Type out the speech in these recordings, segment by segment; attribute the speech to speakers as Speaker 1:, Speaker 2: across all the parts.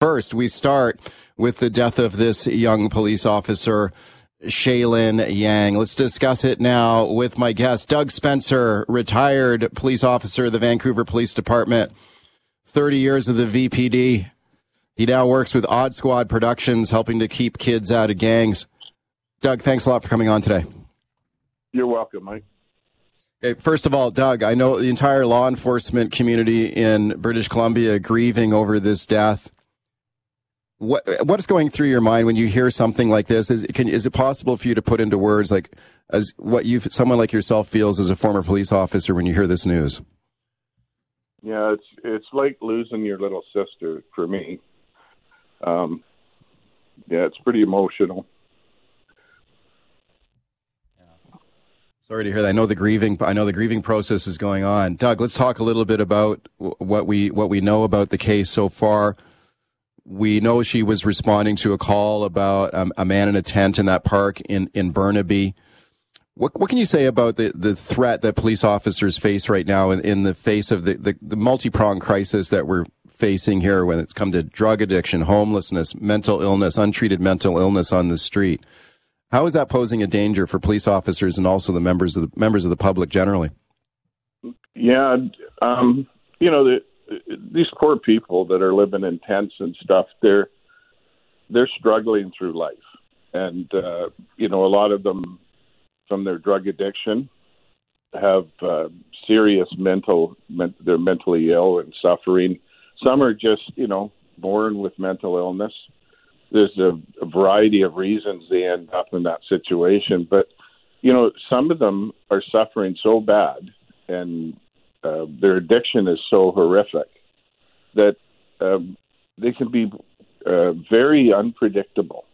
Speaker 1: First, we start with the death of this young police officer, Shaelyn Yang. Let's discuss it now with my guest, Doug Spencer, retired police officer of the Vancouver Police Department, 30 years with the VPD. He now works with Odd Squad Productions, helping to keep kids out of gangs. Doug, thanks a lot for coming on today.
Speaker 2: You're welcome, Mike.
Speaker 1: Okay, first of all, Doug, I know the entire law enforcement community in British Columbia grieving over this death. What what is going through your mind when you hear something like this? Is can is it possible for you to put into words like as what you someone like yourself feels as a former police officer when you hear this news?
Speaker 2: Yeah, it's it's like losing your little sister for me. Um, yeah, it's pretty emotional.
Speaker 1: Sorry to hear that. I know the grieving. I know the grieving process is going on. Doug, let's talk a little bit about what we what we know about the case so far. We know she was responding to a call about um, a man in a tent in that park in, in Burnaby. What, what can you say about the, the threat that police officers face right now in, in the face of the, the, the multi pronged crisis that we're facing here when it's come to drug addiction, homelessness, mental illness, untreated mental illness on the street? How is that posing a danger for police officers and also the members of the members of the public generally?
Speaker 2: Yeah, um, you know, the, these poor people that are living in tents and stuff, they're they're struggling through life, and uh, you know a lot of them from their drug addiction have uh, serious mental men- they're mentally ill and suffering. Some are just you know born with mental illness. There's a, a variety of reasons they end up in that situation, but you know some of them are suffering so bad and uh, their addiction is so horrific that um, they can be uh, very unpredictable.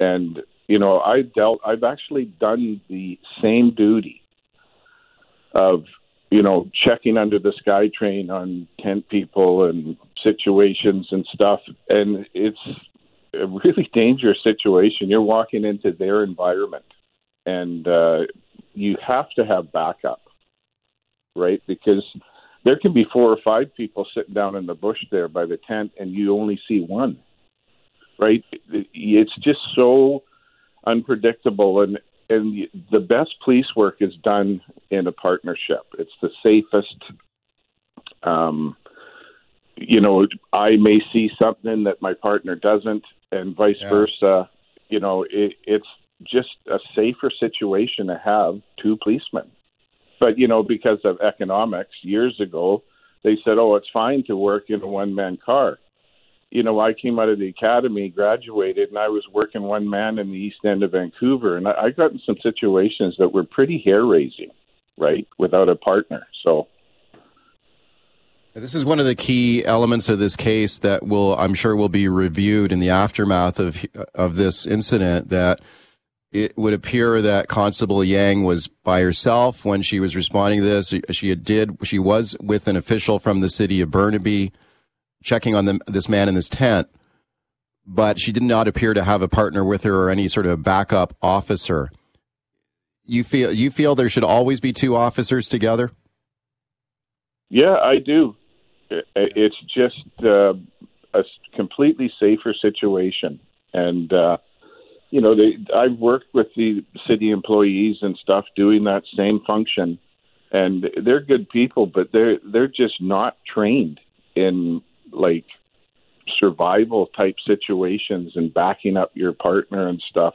Speaker 2: And you know, I dealt. I've actually done the same duty of you know checking under the SkyTrain on tent people and situations and stuff, and it's a really dangerous situation. You're walking into their environment, and uh, you have to have backup right? Because there can be four or five people sitting down in the bush there by the tent, and you only see one, right? It's just so unpredictable, and and the best police work is done in a partnership. It's the safest. Um, you know, I may see something that my partner doesn't, and vice yeah. versa. You know, it, it's just a safer situation to have two policemen but you know, because of economics, years ago, they said, "Oh, it's fine to work in a one-man car." You know, I came out of the academy, graduated, and I was working one man in the east end of Vancouver, and I, I got in some situations that were pretty hair-raising, right, without a partner. So.
Speaker 1: This is one of the key elements of this case that will, I'm sure, will be reviewed in the aftermath of of this incident. That it would appear that Constable Yang was by herself when she was responding to this. She did. She was with an official from the city of Burnaby, checking on the, this man in this tent, but she did not appear to have a partner with her or any sort of backup officer. You feel you feel there should always be two officers together?
Speaker 2: Yeah, I do. It's just uh, a completely safer situation, and. Uh, you know, they I've worked with the city employees and stuff doing that same function, and they're good people, but they're they're just not trained in like survival type situations and backing up your partner and stuff.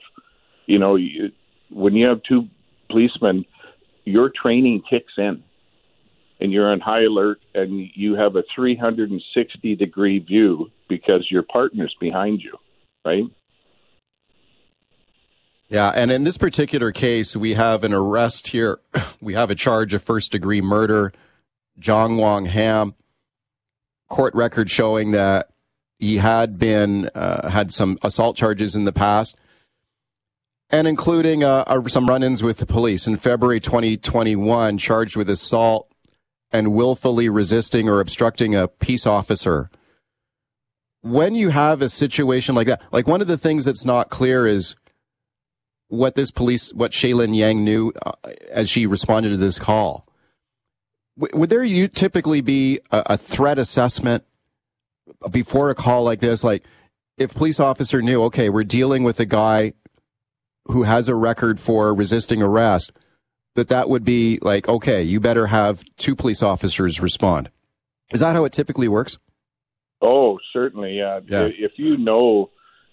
Speaker 2: You know, you, when you have two policemen, your training kicks in and you're on high alert and you have a 360 degree view because your partner's behind you, right?
Speaker 1: Yeah, and in this particular case, we have an arrest here. We have a charge of first degree murder. Jongwon Ham, court record showing that he had been uh, had some assault charges in the past, and including uh, uh, some run-ins with the police in February 2021, charged with assault and willfully resisting or obstructing a peace officer. When you have a situation like that, like one of the things that's not clear is what this police, what Shaelyn Yang knew uh, as she responded to this call. W- would there you typically be a, a threat assessment before a call like this, like if police officer knew, okay, we're dealing with a guy who has a record for resisting arrest, that that would be like, okay, you better have two police officers respond. Is that how it typically works?
Speaker 2: Oh, certainly. Yeah.
Speaker 1: Yeah.
Speaker 2: If you know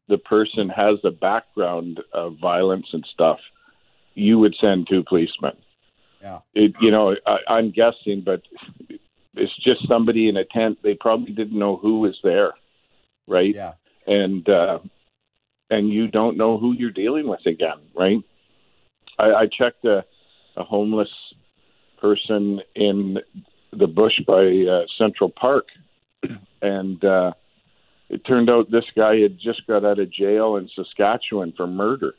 Speaker 2: the person has a background of violence and stuff, you would send two policemen.
Speaker 1: Yeah.
Speaker 2: It, you know, I, I'm guessing, but it's just somebody in a tent. They probably didn't know who was there, right?
Speaker 1: Yeah.
Speaker 2: And uh, and you don't know who you're dealing with again, right? I, I checked a, a homeless person in the bush by uh, Central Park, and uh, it turned out this guy had just got out of jail in Saskatchewan for murder.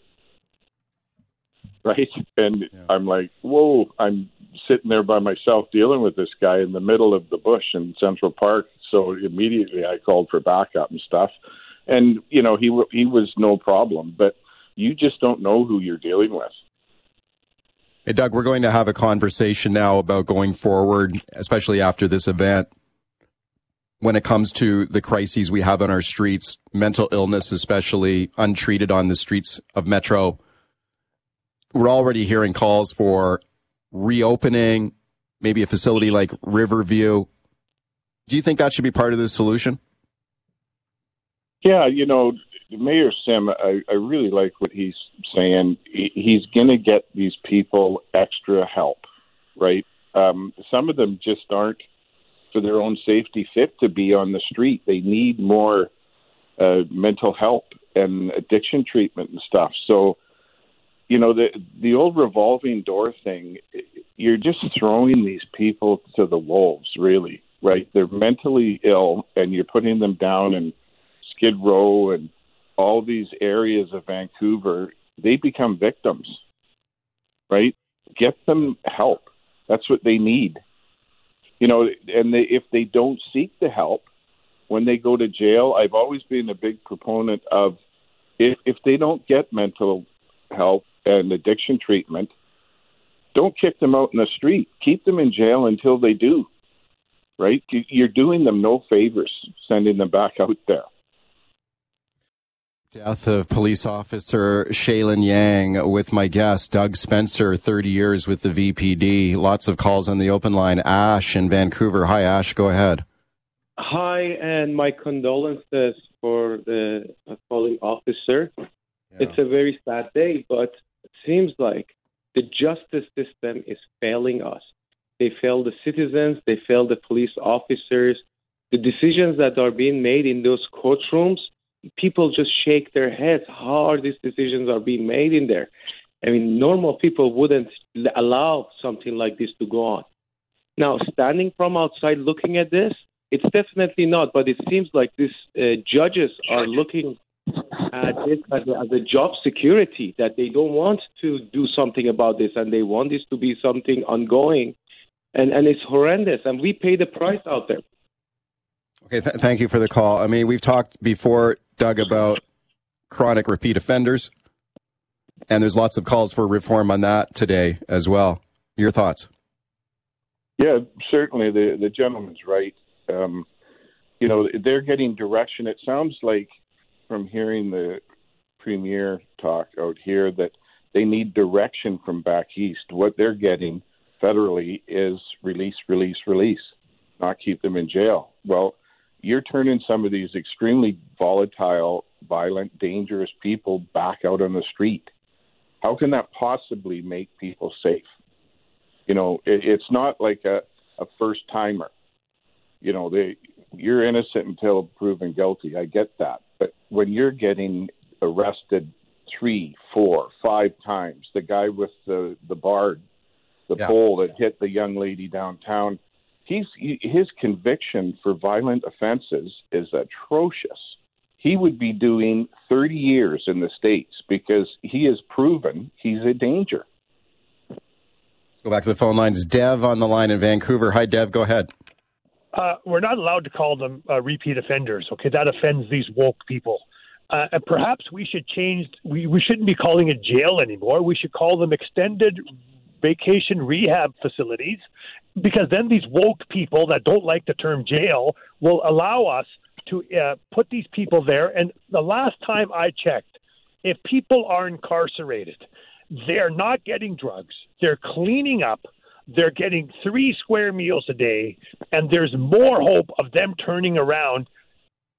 Speaker 2: Right? And
Speaker 1: Yeah.
Speaker 2: I'm like, whoa, I'm sitting there by myself dealing with this guy in the middle of the bush in Central Park. So immediately I called for backup and stuff. And, you know, he, he was no problem, but you just don't know who you're dealing with.
Speaker 1: Hey, Doug, we're going to have a conversation now about going forward, especially after this event. When it comes to the crises we have on our streets, mental illness, especially untreated on the streets of Metro, we're already hearing calls for reopening maybe a facility like Riverview. Do you think that should be part of the solution?
Speaker 2: Yeah, you know, Mayor Sim, I, I really like what he's saying. He, he's going to get these people extra help, right? Um, some of them just aren't, for their own safety, fit to be on the street. They need more uh, mental help and addiction treatment and stuff. So, you know, the the old revolving door thing, you're just throwing these people to the wolves, really, right? They're mentally ill, and you're putting them down in Skid Row and all these areas of Vancouver. They become victims, right? Get them help. That's what they need. You know, and they, if they don't seek the help when they go to jail, I've always been a big proponent of if if they don't get mental health and addiction treatment, don't kick them out in the street. Keep them in jail until they do. Right? You- You're doing them no favors sending them back out there.
Speaker 1: Death of police officer Shaelyn Yang with my guest, Doug Spencer, 30 years with the VPD. Lots of calls on the open line. Ash in Vancouver. Hi, Ash. Go ahead.
Speaker 3: Hi, and my condolences for the falling officer. It's a very sad day, but it seems like the justice system is failing us. They fail the citizens, they fail the police officers. The decisions that are being made in those courtrooms, people just shake their heads. How are these decisions are being made in there? I mean, normal people wouldn't allow something like this to go on. Now, standing from outside looking at this, it's definitely not, but it seems like these uh, judges are looking at this as a, as a job security, that they don't want to do something about this and they want this to be something ongoing. And, and it's horrendous, and we pay the price out there.
Speaker 1: Okay, th- thank you for the call. I mean, we've talked before, Doug, about chronic repeat offenders, and there's lots of calls for reform on that today as well. Your thoughts?
Speaker 2: Yeah, certainly the the gentleman's right. Um, you know, they're getting direction. It sounds like from hearing the premier talk out here that they need direction from back east. What they're getting federally is release, release, release, not keep them in jail. Well, you're turning some of these extremely volatile, violent, dangerous people back out on the street. How can that possibly make people safe? You know, it, it's not like a, a first timer. You know, they you're innocent until proven guilty. I get that, but when you're getting arrested three, four, five times, the guy with the the bar, the
Speaker 1: Yeah.
Speaker 2: pole that hit the young lady downtown, he's he, his conviction for violent offenses is atrocious. He would be doing 30 years in the states because he has proven he's a danger.
Speaker 1: Let's go back to the phone lines. Dev on the line in Vancouver. Hi, Dev. Go ahead.
Speaker 4: uh, we're not allowed to call them uh, repeat offenders. Okay, that offends these woke people. Uh, and perhaps we should change. We we shouldn't be calling it jail anymore. We should call them extended vacation rehab facilities, because then these woke people that don't like the term jail will allow us to uh, put these people there. And the last time I checked, if people are incarcerated, they're not getting drugs. They're cleaning up. They're getting three square meals a day, and there's more hope of them turning around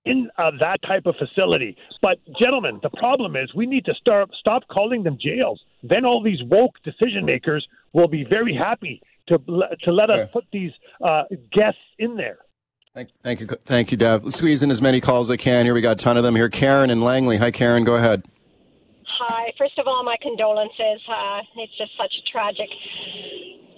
Speaker 4: in uh, that type of facility. But, gentlemen, the problem is we need to start stop calling them jails. Then all these woke decision makers will be very happy to to let us put these uh, guests in there.
Speaker 1: Thank, thank you, thank you, Dev. Let's squeeze in as many calls as I can. Here we got a ton of them here. Karen and Langley. Hi, Karen. Go ahead.
Speaker 5: Hi. First of all, my condolences. Uh, it's just such a tragic,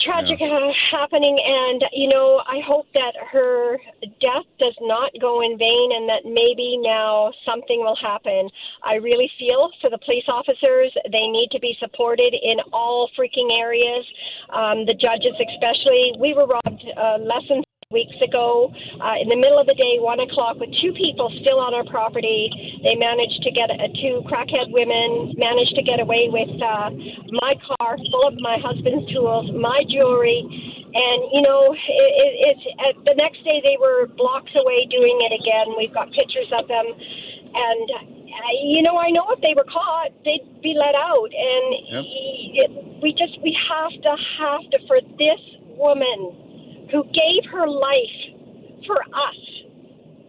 Speaker 5: tragic yeah. uh, happening, and you know, I hope that her death does not go in vain, and that maybe now something will happen. I really feel for the police officers; they need to be supported in all freaking areas. Um, the judges, especially. We were robbed uh, less than weeks ago uh, in the middle of the day, one o'clock, with two people still on our property. They managed to get uh, two crackhead women, managed to get away with uh, my car full of my husband's tools, my jewelry. And, you know, it, it, it's uh, the next day they were blocks away doing it again. We've got pictures of them. And, uh, you know, I know if they were caught, they'd be let out. And yep. it, we just, we have to, have to, for this woman, who gave her life for us,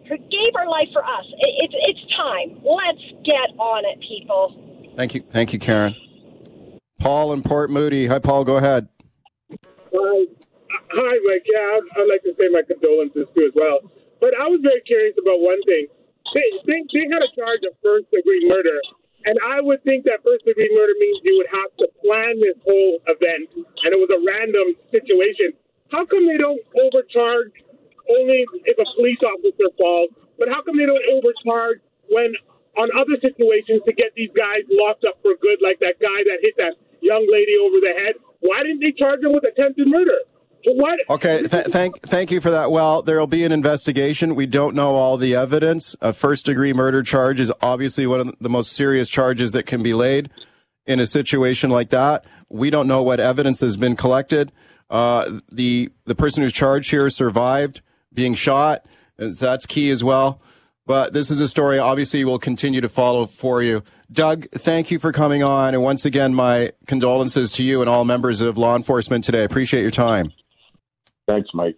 Speaker 5: who gave her life for us. It's it's time. Let's get on it, people.
Speaker 1: Thank you, thank you, Karen. Paul and Port Moody. Hi, Paul. Go ahead.
Speaker 6: Hi, hi, Mike. Yeah, I'd, I'd like to say my condolences too as well. But I was very curious about one thing. They, they, they had a charge of first degree murder, and I would think that first degree murder means you would have to plan this whole event, and it was a random situation. How come they don't overcharge only if a police officer falls? But how come they don't overcharge when on other situations to get these guys locked up for good, like that guy that hit that young lady over the head? Why didn't they charge him with attempted murder? What?
Speaker 1: Okay, th- thank thank you for that. Well, there will be an investigation. We don't know all the evidence. A first degree murder charge is obviously one of the most serious charges that can be laid in a situation like that. We don't know what evidence has been collected. Uh, the the person who's charged here survived being shot. That's key as well. But this is a story obviously we'll continue to follow for you. Doug, thank you for coming on. And once again, my condolences to you and all members of law enforcement today. I appreciate your time.
Speaker 2: Thanks, Mike.